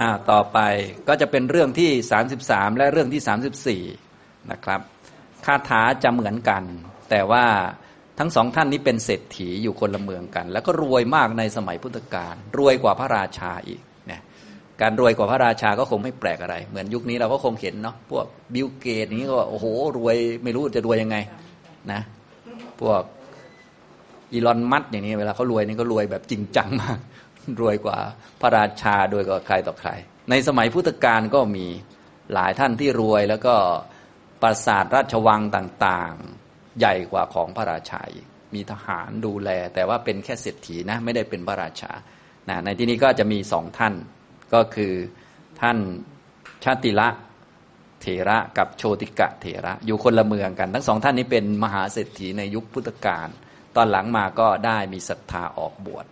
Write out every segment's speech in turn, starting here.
อ่าต่อไปก็จะเป็นเรื่องที่ 33 และเรื่องที่ 34 นะครับคาถาจะเหมือนกัน แต่ว่าทั้งสองท่านนี้เป็นเศรษฐีอยู่คนละเมืองกัน แล้วก็รวยมากในสมัยพุทธกาลรวยกว่าพระราชาอีกเนี่ยการรวยกว่าพระราชาก็คงไม่แปลกอะไร เหมือนยุคนี้เราก็คงเห็นเนาะพวกบิลเกตนี้ก็โอ้โหรวยไม่รู้จะรวยยังไงนะพวกอีลอนมัสอย่างนี้เวลาเขารวยนี่ก็รวยแบบจริงจังมาก รวยกว่าพระราชาโดยกว่าใครต่อใคร ในสมัยพุทธกาลก็มีหลายท่านที่รวยแล้วก็ปราสาทราชวังต่างๆ ใหญ่กว่าของพระราชาอีกมีทหารดูแล แต่ว่าเป็นแค่เศรษฐีนะไม่ได้เป็นพระราชานะในที่นี้ก็จะมีสองท่านก็คือท่านชาติละเถระกับโชติกะเถระ อยู่คนละเมืองกัน ทั้งสองท่านนี้เป็นมหาเศรษฐีในยุคพุทธกาลตอนหลังมาก็ได้มีศรัทธาออกบวช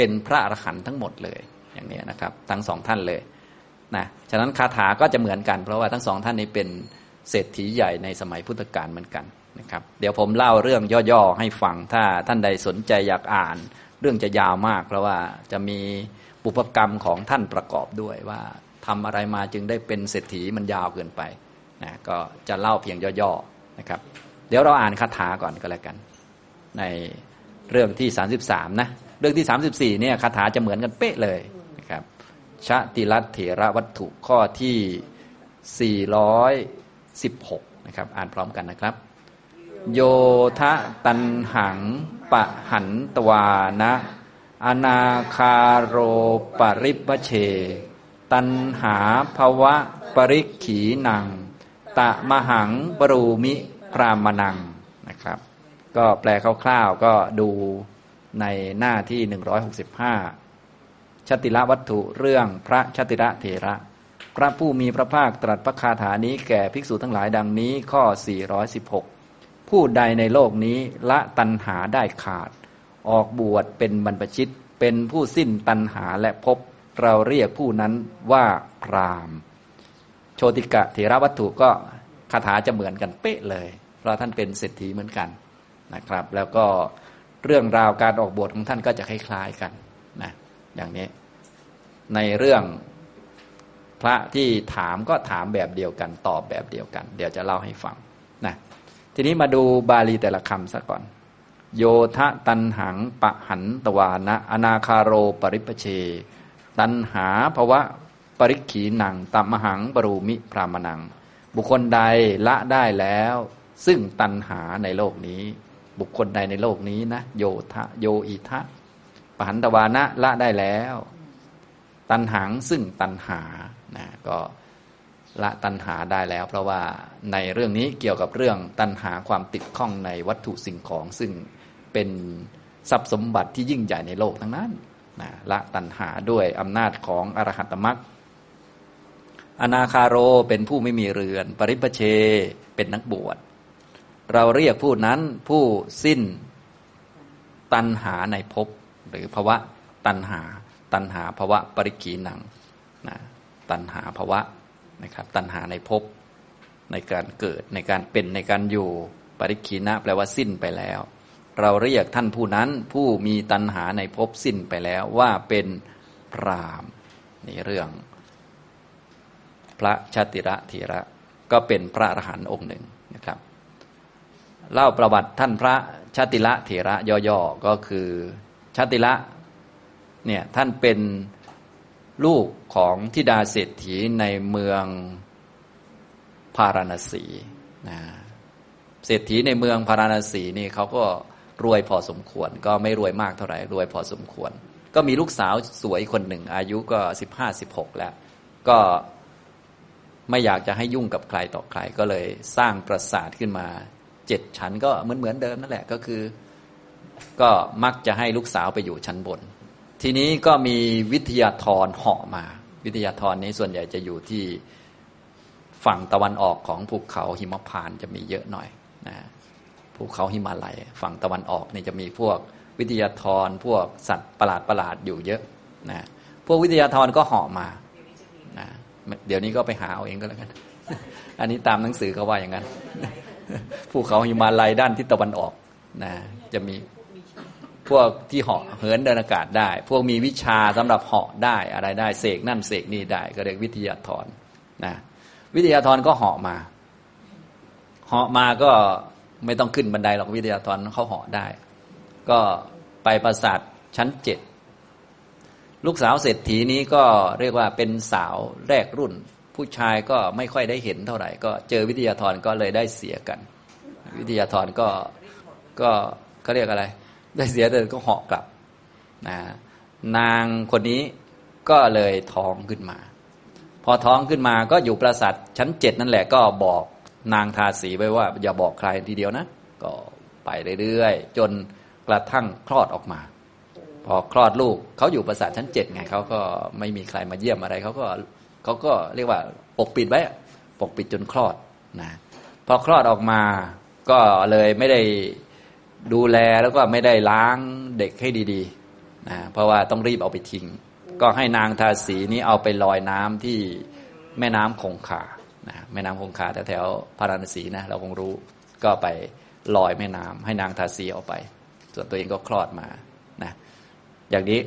เป็นพระอรหันต์ทั้งหมดเลย อย่างนี้นะครับ ทั้งสองท่านเลยนะฉะนั้นคาถาก็จะเหมือนกัน เพราะว่าทั้งสองท่านนี้เป็นเศรษฐีใหญ่ในสมัยพุทธกาลเหมือนกันนะครับเดี๋ยวผมเล่าเรื่องย่อๆให้ฟังถ้าท่านใดสนใจอยากอ่าน เรื่องจะยาวมาก เพราะว่าจะมีปุพกรรมของท่านประกอบด้วยว่าทำอะไรมาจึงได้เป็นเศรษฐีมันยาวเกินไปนะก็จะเล่าเพียงย่อๆนะครับ เดี๋ยวเราอ่านคาถาก่อนก็แล้วกัน ในเรื่องที่ 33 นะ เรื่องที่ 34เนี่ยคาถาจะเหมือนกันเป๊ะเลยนะครับชาติรัตเถระวัตถุข้อที่ 416 นะครับ อ่านพร้อมกันนะครับ โยทะตันหัง ปะหันตวานะ อนาคาโรปริปเช ตันหาภวะปริขีนัง ตะมหังปรูมิพรามนังนะครับ ก็แปลคร่าวๆก็ดู ในหน้าที่ 165ชติละวัตถุเรื่องพระชติระเถระ พระผู้มีพระภาคตรัสพระคาถานี้แก่ภิกษุทั้งหลายดังนี้ข้อ 416 ผู้ใดในโลกนี้ละตัณหาได้ขาด ออกบวชเป็นบรรพชิต เป็นผู้สิ้นตัณหาและพบเราเรียกผู้นั้นว่าพรามโชติกะเถระวัตถุก็คาถาจะเหมือนกันเป๊ะเลย เพราะท่านเป็นเศรษฐีเหมือนกันนะครับ แล้วก็ เรื่องราวการออกบวชของท่านก็จะคล้ายๆกันนะอย่างนี้ ในเรื่องพระที่ถามก็ถามแบบเดียวกัน ตอบแบบเดียวกัน เดี๋ยวจะเล่าให้ฟังนะทีนี้มาดูบาลีแต่ละคำซะก่อน โยทะตันหังปะหันตวานะ อนาคาโรปริปเช ตันหาภวะปริขีหนังตัมหังปรูมิพรามนัง บุคคลใดละได้แล้ว ซึ่งตันหาในโลกนี้ บุคคลใดในโลกนี้นะโยทะโยอิทะปหันตวานะละได้แล้ว ตันหังซึ่งตันหานะก็ละตันหาได้แล้ว เพราะว่าในเรื่องนี้เกี่ยวกับเรื่องตันหาความติดข้องในวัตถุสิ่งของ ซึ่งเป็นทรัพย์สมบัติที่ยิ่งใหญ่ในโลกทั้งนั้นนะละตันหาด้วยอำนาจของอรหัตมรักอนาคาโรเป็นผู้ไม่มีเรือน ปริปเชเป็นนักบวช เราเรียกผู้นั้นผู้สิ้นตัณหาในภพหรือภวะตัณหา ตัณหาภวะปริกีนังนะตัณหาภวะนะครับ ตัณหาในภพในการเกิดในการเป็นในการอยู่ปริกีนะแปลว่าสิ้นไปแล้ว เราเรียกท่านผู้นั้นผู้มีตัณหาในภพสิ้นไปแล้วว่าเป็นพรามในเรื่อง พระชาติระเถระก็เป็นพระอรหันต์องค์หนึ่งนะครับ เล่าประวัติท่านพระชาติละเถระย่อๆก็คือชาติละเนี่ยท่านเป็นลูกของทิดาเศรษฐีในเมืองพาราณสีนะเศรษฐีในเมืองพาราณสีนี่เขาก็รวยพอสมควร ก็ไม่รวยมากเท่าไหร่รวยพอสมควร ก็มีลูกสาวสวยคนหนึ่ง อายุก็สิบห้าสิบหกแล้ว ก็ไม่อยากจะให้ยุ่งกับใครต่อใคร ก็เลยสร้างปราสาทขึ้นมา เจ็ดชั้นก็เหมือนเหมือนเดิมนั่นแหละก็คือ ก็มักจะให้ลูกสาวไปอยู่ชั้นบน ทีนี้ก็มีวิทยาธรเหาะมา วิทยาธรนี้ส่วนใหญ่จะอยู่ที่ฝั่งตะวันออกของภูเขาหิมพานจะมีเยอะหน่อยนะภูเขาหิมาลัย ฝั่งตะวันออกนี่จะมีพวกวิทยาธรพวกสัตว์ประหลาดประหลาดอยู่เยอะนะพวกวิทยาธรก็เหาะมานะเดี๋ยวนี้ก็ไปหาเอาเองก็แล้วกัน อันนี้ตามหนังสือเขาว่าอย่างนั้น ภูเขาหิมาลัยด้านทิศตะวันออกนะจะมีพวกที่เหาะเหินเดินอากาศได้ พวกมีวิชาสำหรับเหาะได้อะไรได้เสกนั่นเสกนี่ได้ ก็เรียกวิทยาธรนะวิทยาธรก็เหาะมาเหาะมาก็ไม่ต้องขึ้นบันไดหรอกวิทยาธรเขาเหาะได้ ก็ไปปราสาทชั้นเจ็ดลูกสาวเศรษฐีนี้ก็เรียกว่าเป็นสาวแรกรุ่น ผู้ชายก็ไม่ค่อยได้เห็นเท่าไหร่ ก็เจอวิทยาธรก็เลยได้เสียกัน วิทยาธรก็ก็เขาเรียกอะไร ได้เสียแต่ก็เหาะกลับนะนางคนนี้ก็เลยท้องขึ้นมา พอท้องขึ้นมาก็อยู่ปราสาทชั้นเจ็ดนั่นแหละก็บอกนางทาสีไว้ว่า อย่าบอกใครทีเดียวนะ ก็ไปเรื่อยๆจนกระทั่งคลอดออกมา พอคลอดลูกเขาอยู่ปราสาทชั้นเจ็ดไงเขาก็ไม่มีใครมาเยี่ยมอะไรเขาก็ เขาก็เรียกว่าปกปิดไว้ปกปิดจนคลอดนะพอคลอดออกมาก็เลยไม่ได้ดูแลแล้วก็ไม่ได้ล้างเด็กให้ดีๆนะเพราะว่าต้องรีบเอาไปทิ้ง ก็ให้นางทาสีนี้เอาไปลอยน้ำที่แม่น้ำคงคานะแม่น้ำคงคาแถวๆพาราณสีนะเราคงรู้ก็ไปลอยแม่น้ำให้นางทาสีเอาไป ส่วนตัวเองก็คลอดมานะอย่างนี้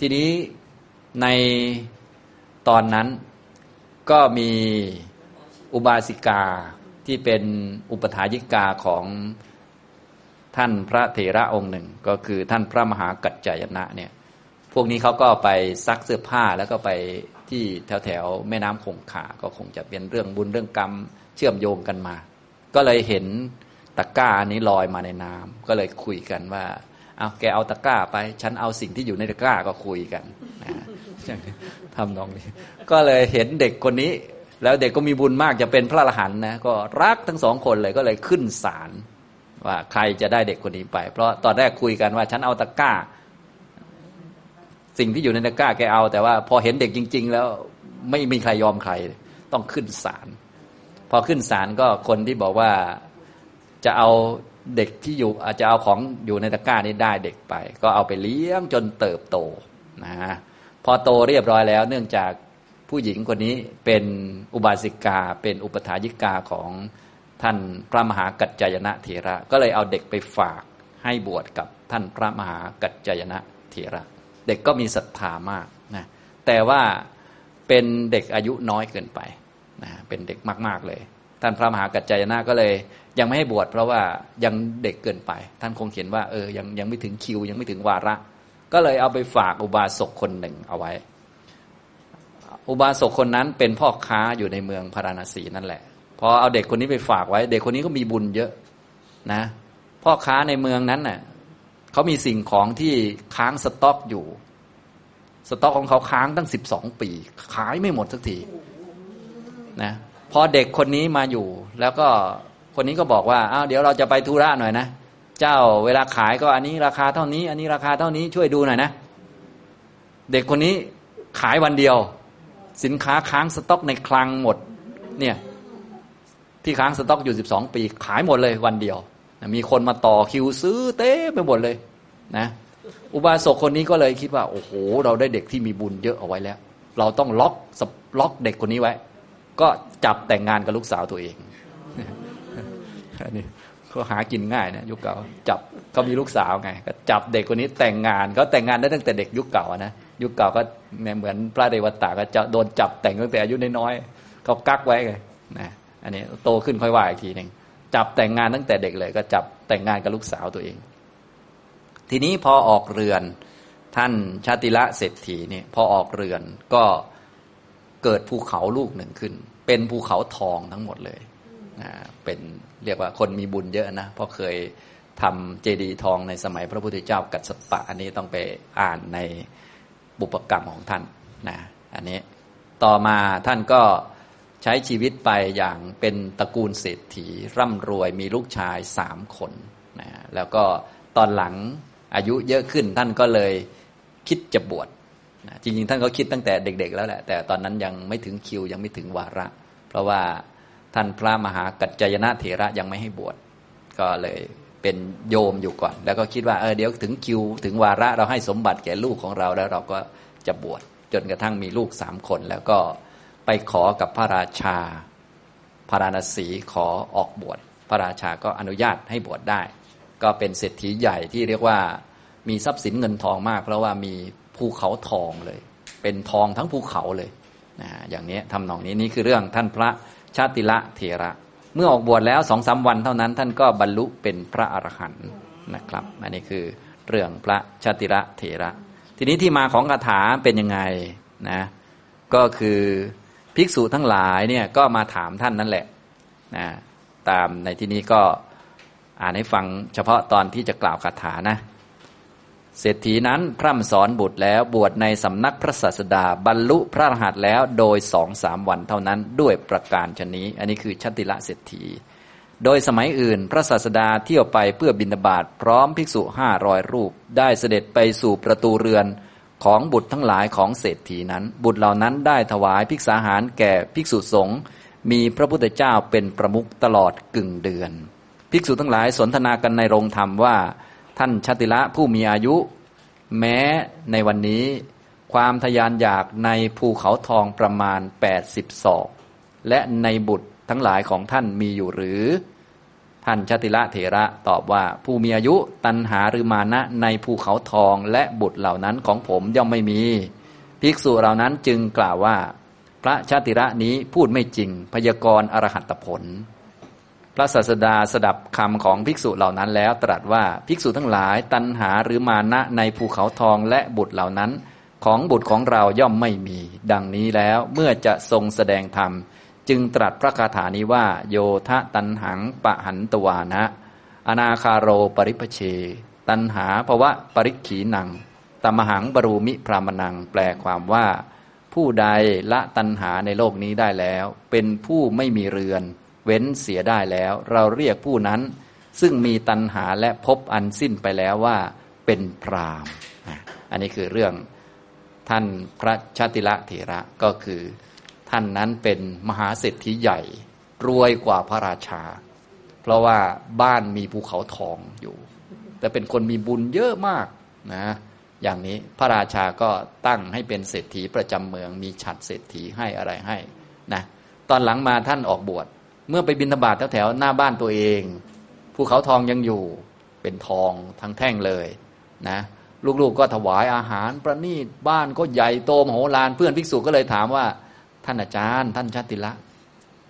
ทีนี้ใน ตอนนั้นก็มีอุบาสิกาที่เป็นอุปถายิกาของท่านพระเถระองค์หนึ่ง ก็คือท่านพระมหากัจจายนะเนี่ยพวกนี้เขาก็ไปซักเสื้อผ้าแล้วก็ไปที่แถวแถวแม่น้ำคงคาก็คงจะเป็นเรื่องบุญเรื่องกรรมเชื่อมโยงกันมา ก็เลยเห็นตะกร้านี้ลอยมาในน้ำก็เลยคุยกันว่าเอาแกเอาตะกร้าไป ฉันเอาสิ่งที่อยู่ในตะกร้าก็คุยกัน นะทำนองนี้ ก็เลยเห็นเด็กคนนี้ แล้วเด็กก็มีบุญมากจะเป็นพระอรหันต์นะก็รักทั้งสองคนเลยก็เลยขึ้นศาลว่าใครจะได้เด็กคนนี้ไป เพราะตอนแรกคุยกันว่าฉันเอาตะกร้า สิ่งที่อยู่ในตะกร้าแกเอา แต่ว่าพอเห็นเด็กจริง ๆ แล้วไม่มีใครยอมใครต้องขึ้นศาลพอขึ้นศาลก็คนที่บอกว่าจะเอาเด็กที่อยู่อาจจะเอาของอยู่ในตะกร้านี้ได้เด็กไป ก็เอาไปเลี้ยงจนเติบโตนะฮะ พอโตเรียบร้อยแล้ว เนื่องจากผู้หญิงคนนี้เป็นอุบาสิกา เป็นอุปถายิกาของท่านพระมหากัจจายนะเถระ ก็เลยเอาเด็กไปฝากให้บวชกับท่านพระมหากัจจายนะเถระ เด็กก็มีศรัทธามากนะแต่ว่าเป็นเด็กอายุน้อยเกินไปนะเป็นเด็กมาก ๆ เลย ท่านพระมหากัจจายนะก็เลย ยังไม่ให้บวชเพราะว่ายังเด็กเกินไป ท่านคงเขียนว่าเออยังยังไม่ถึงคิวยังไม่ถึงวาระ ก็เลยเอาไปฝากอุบาสกคนหนึ่งเอาไว้ อุบาสกคนนั้นเป็นพ่อค้าอยู่ในเมืองพาราณสีนั่นแหละ พอเอาเด็กคนนี้ไปฝากไว้ เด็กคนนี้ก็มีบุญเยอะนะ พ่อค้าในเมืองนั้นน่ะเขามีสิ่งของที่ค้างสต็อกอยู่ สต็อกของเขาค้างตั้งสิบสองปี ขายไม่หมดสักทีนะพอเด็กคนนี้มาอยู่ แล้วก็คนนี้ก็บอกว่าอ้าวเดี๋ยวเราจะไปธุระหน่อยนะ เจ้าเวลาขายก็อันนี้ราคาเท่านี้ อันนี้ราคาเท่านี้ช่วยดูหน่อยนะ เด็กคนนี้ขายวันเดียว สินค้าค้างสต็อกในคลังหมด เนี่ยที่ค้างสต็อกอยู่สิบสองปี ขายหมดเลยวันเดียว มีคนมาต่อคิวซื้อเต้ไปหมดเลยนะอุบาสกคนนี้ก็เลยคิดว่า โอ้โห เราได้เด็กที่มีบุญเยอะเอาไว้แล้ว เราต้องล็อกล็อกเด็กคนนี้ไว้ ก็จับแต่งงานกับลูกสาวตัวเองอันนี้ เขาหากินง่ายนะยุคเก่าจับเขามีลูกสาวไง ก็จับเด็กคนนี้แต่งงานเขาแต่งงานได้ตั้งแต่เด็กยุคเก่านะยุคเก่าก็เหมือนพระเดวตาก็จะโดนจับแต่งตั้งแต่อายุน้อยๆเขากักไว้ไงนะอันนี้โตขึ้นค่อยว่าอีกทีหนึ่งจับแต่งงานตั้งแต่เด็กเลย ก็จับแต่งงานกับลูกสาวตัวเอง ทีนี้พอออกเรือนท่านชาติละเศรษฐีนี่พอออกเรือนก็เกิดภูเขาลูกหนึ่งขึ้น เป็นภูเขาทองทั้งหมดเลย เป็นเรียกว่าคนมีบุญเยอะนะเพราะเคยทำเจดีย์ทองในสมัยพระพุทธเจ้ากัสสปะ อันนี้ต้องไปอ่านในบุปกรรมของท่านนะอันนี้ต่อมาท่านก็ใช้ชีวิตไปอย่างเป็นตระกูลเศรษฐีร่ำรวยมีลูกชายสามคนนะแล้วก็ตอนหลังอายุเยอะขึ้นท่านก็เลยคิดจะบวชนะจริงๆ ท่านก็คิดตั้งแต่เด็ก ๆ แล้วแหละแต่ตอนนั้นยังไม่ถึงคิวยังไม่ถึงวาระ เพราะว่า ท่านพระมหากัจจยนะเถระยังไม่ให้บวชก็เลยเป็นโยมอยู่ก่อน แล้วก็คิดว่าเออเดี๋ยวถึงคิวถึงวาระเราให้สมบัติแก่ลูกของเราแล้วเราก็จะบวชจนกระทั่งมีลูกสามคน แล้วก็ไปขอกับพระราชา พระราณสีขอออกบวชพระราชาก็อนุญาตให้บวชได้ ก็เป็นเศรษฐีใหญ่ที่เรียกว่ามีทรัพย์สินเงินทองมาก เพราะว่ามีภูเขาทองเลย เป็นทองทั้งภูเขาเลยนะอย่างนี้ทำนองนี้นี่คือเรื่องท่านพระ ชาติละเถระ เมื่อออกบวชแล้วสองสาวันเท่านั้น ท่านก็บรรลุเป็นพระอรหันต์นะครับ อันนี้คือเรื่องพระชาติระเถระ ทีนี้ที่มาของคาถาเป็นยังไงนะก็คือภิกษุทั้งหลายเนี่ยก็มาถามท่านนั่นแหละนะตามในที่นี้ก็อ่านให้ฟังเฉพาะตอนที่จะกล่าวคาถานะ เศรษฐีนั้นพร่ำสอนบุตรแล้วบวชในสำนักพระศาสดา บรรลุพระรหัสแล้วโดยสองสามวันเท่านั้นด้วยประการชนนี้ อันนี้คือชติละเศรษฐี โดยสมัยอื่นพระศาสดาเที่ยวไปเพื่อบินาบาตพร้อมภิกษุห้าร้อยรูป ได้เสด็จไปสู่ประตูเรือนของบุตรทั้งหลายของเศรษฐีนั้น บุตรเหล่านั้นได้ถวายภิกษาหารแก่ภิกษุสงฆ์มีพระพุทธเจ้าเป็นประมุขตลอดกึ่งเดือน ภิกษุทั้งหลายสนทนากันในโรงธรรมว่า ท่านชติละผู้มีอายุ แม้ในวันนี้ ความทยานอยากในภูเขาทองประมาณ 80ศอก และในบุตรทั้งหลายของท่านมีอยู่หรือ ท่านชติละเถระตอบว่าผู้มีอายุตันหาหรือมานะในภูเขาทองและบุตรเหล่านั้นของผมย่อมไม่มี ภิกษุเหล่านั้นจึงกล่าวว่า พระชาติระนี้พูดไม่จริงพยากรณ์อรหัตผล พระศาสดาสดับคำของภิกษุเหล่านั้นแล้วตรัสว่าภิกษุทั้งหลายตันหาหรือมานะในภูเขาทองและบุตรเหล่านั้น ของบุตรของเราย่อมไม่มี ดังนี้แล้วเมื่อจะทรงแสดงธรรม จึงตรัสพระคาถานี้ว่า โยทะตันหังปะหันตวานะ อนาคาโรปริพเช ตันหาภวะปริขีนังตมหังบรูมิพรามนัง แปลความว่า ผู้ใดละตันหาในโลกนี้ได้แล้ว เป็นผู้ไม่มีเรือน เว้นเสียได้แล้ว เราเรียกผู้นั้น ซึ่งมีตันหาและพบอันสิ้นไปแล้วว่าเป็นพรามอันนี้คือเรื่องท่านพระชาติละเถระก็คือ ท่านนั้นเป็นมหาเศรษฐีใหญ่ รวยกว่าพระราชา เพราะว่าบ้านมีภูเขาทองอยู่ แต่เป็นคนมีบุญเยอะมากนะอย่างนี้พระราชาก็ตั้งให้เป็นเศรษฐีประจำเมือง มีฉัดเศรษฐีให้อะไรให้นะตอนหลังมาท่านออกบวช เมื่อไปบินธบาตแถวๆหน้าบ้านตัวเองภูเขาทองยังอยู่เป็นทองทั้งแท่งเลยนะลูกๆก็ถวายอาหารประณีตบ้านก็ใหญ่โตมโหฬารเพื่อนภิกษุก็เลยถามว่า ท่านอาจารย์ ท่านชาติละ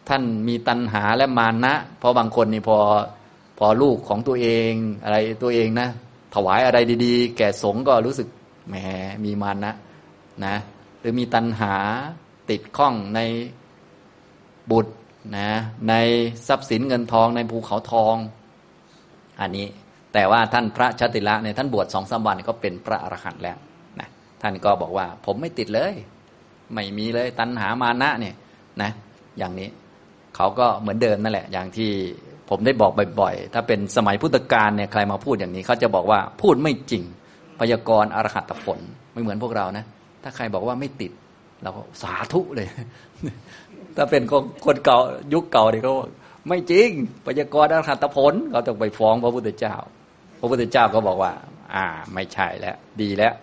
ท่านมีตัณหาและมานะเพราะบางคนนี่พอพอลูกของตัวเองอะไรตัวเองนะ ถวายอะไรดีๆ แก่สงก็รู้สึกแหมมีมานะนะ หรือมีตัณหาติดข้องในบุตร นะในทรัพย์สินเงินทองในภูเขาทอง อันนี้แต่ว่าท่านพระชติละเนี่ยท่านบวชสองสามวันก็เป็นพระอรหันต์แล้วนะท่านก็บอกว่าผมไม่ติดเลย ไม่มีเลยตัณหามานะเนี่ยนะอย่างนี้เขาก็เหมือนเดิมนั่นแหละ อย่างที่ผมได้บอกบ่อยๆ ถ้าเป็นสมัยพุทธกาลเนี่ยใครมาพูดอย่างนี้เขาจะบอกว่าพูดไม่จริง พยากรณ์อรหัตผลไม่เหมือนพวกเรานะ ถ้าใครบอกว่าไม่ติดเราก็สาธุเลย ถ้าเป็นคนเก่ายุคเก่าเนี่ยเขาไม่จริงพยากรณ์อรหัตผลเขาต้องไปฟ้องพระพุทธเจ้า พระพุทธเจ้าก็บอกว่า อ่า ไม่ใช่แล้วดีแล้ว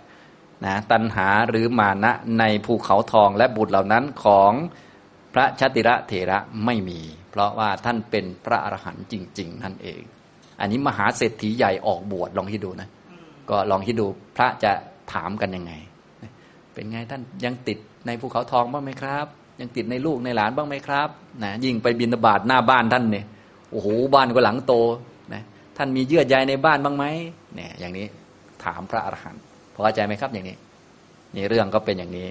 นะตัณหาหรือมานะในภูเขาทองและบุตรเหล่านั้นของพระชติระเถระไม่มี เพราะว่าท่านเป็นพระอรหันต์จริง ๆ นั่นเอง อันนี้มหาเศรษฐีใหญ่ออกบวชลองคิดดูนะ ก็ลองคิดดูพระจะถามกันยังไง เป็นไงท่านยังติดในภูเขาทองบ้างไหมครับ ยังติดในลูกในหลานบ้างไหมครับนะยิ่งไปบินบาตหน้าบ้านท่านเนี่ยโอ้โหบ้านก็หลังโตนะท่านมีเยื่อใยในบ้านบ้างไหมเนี่ยอย่างนี้ถามพระอรหันต์พอใจไหมครับอย่างนี้นี่เรื่องก็เป็นอย่างนี้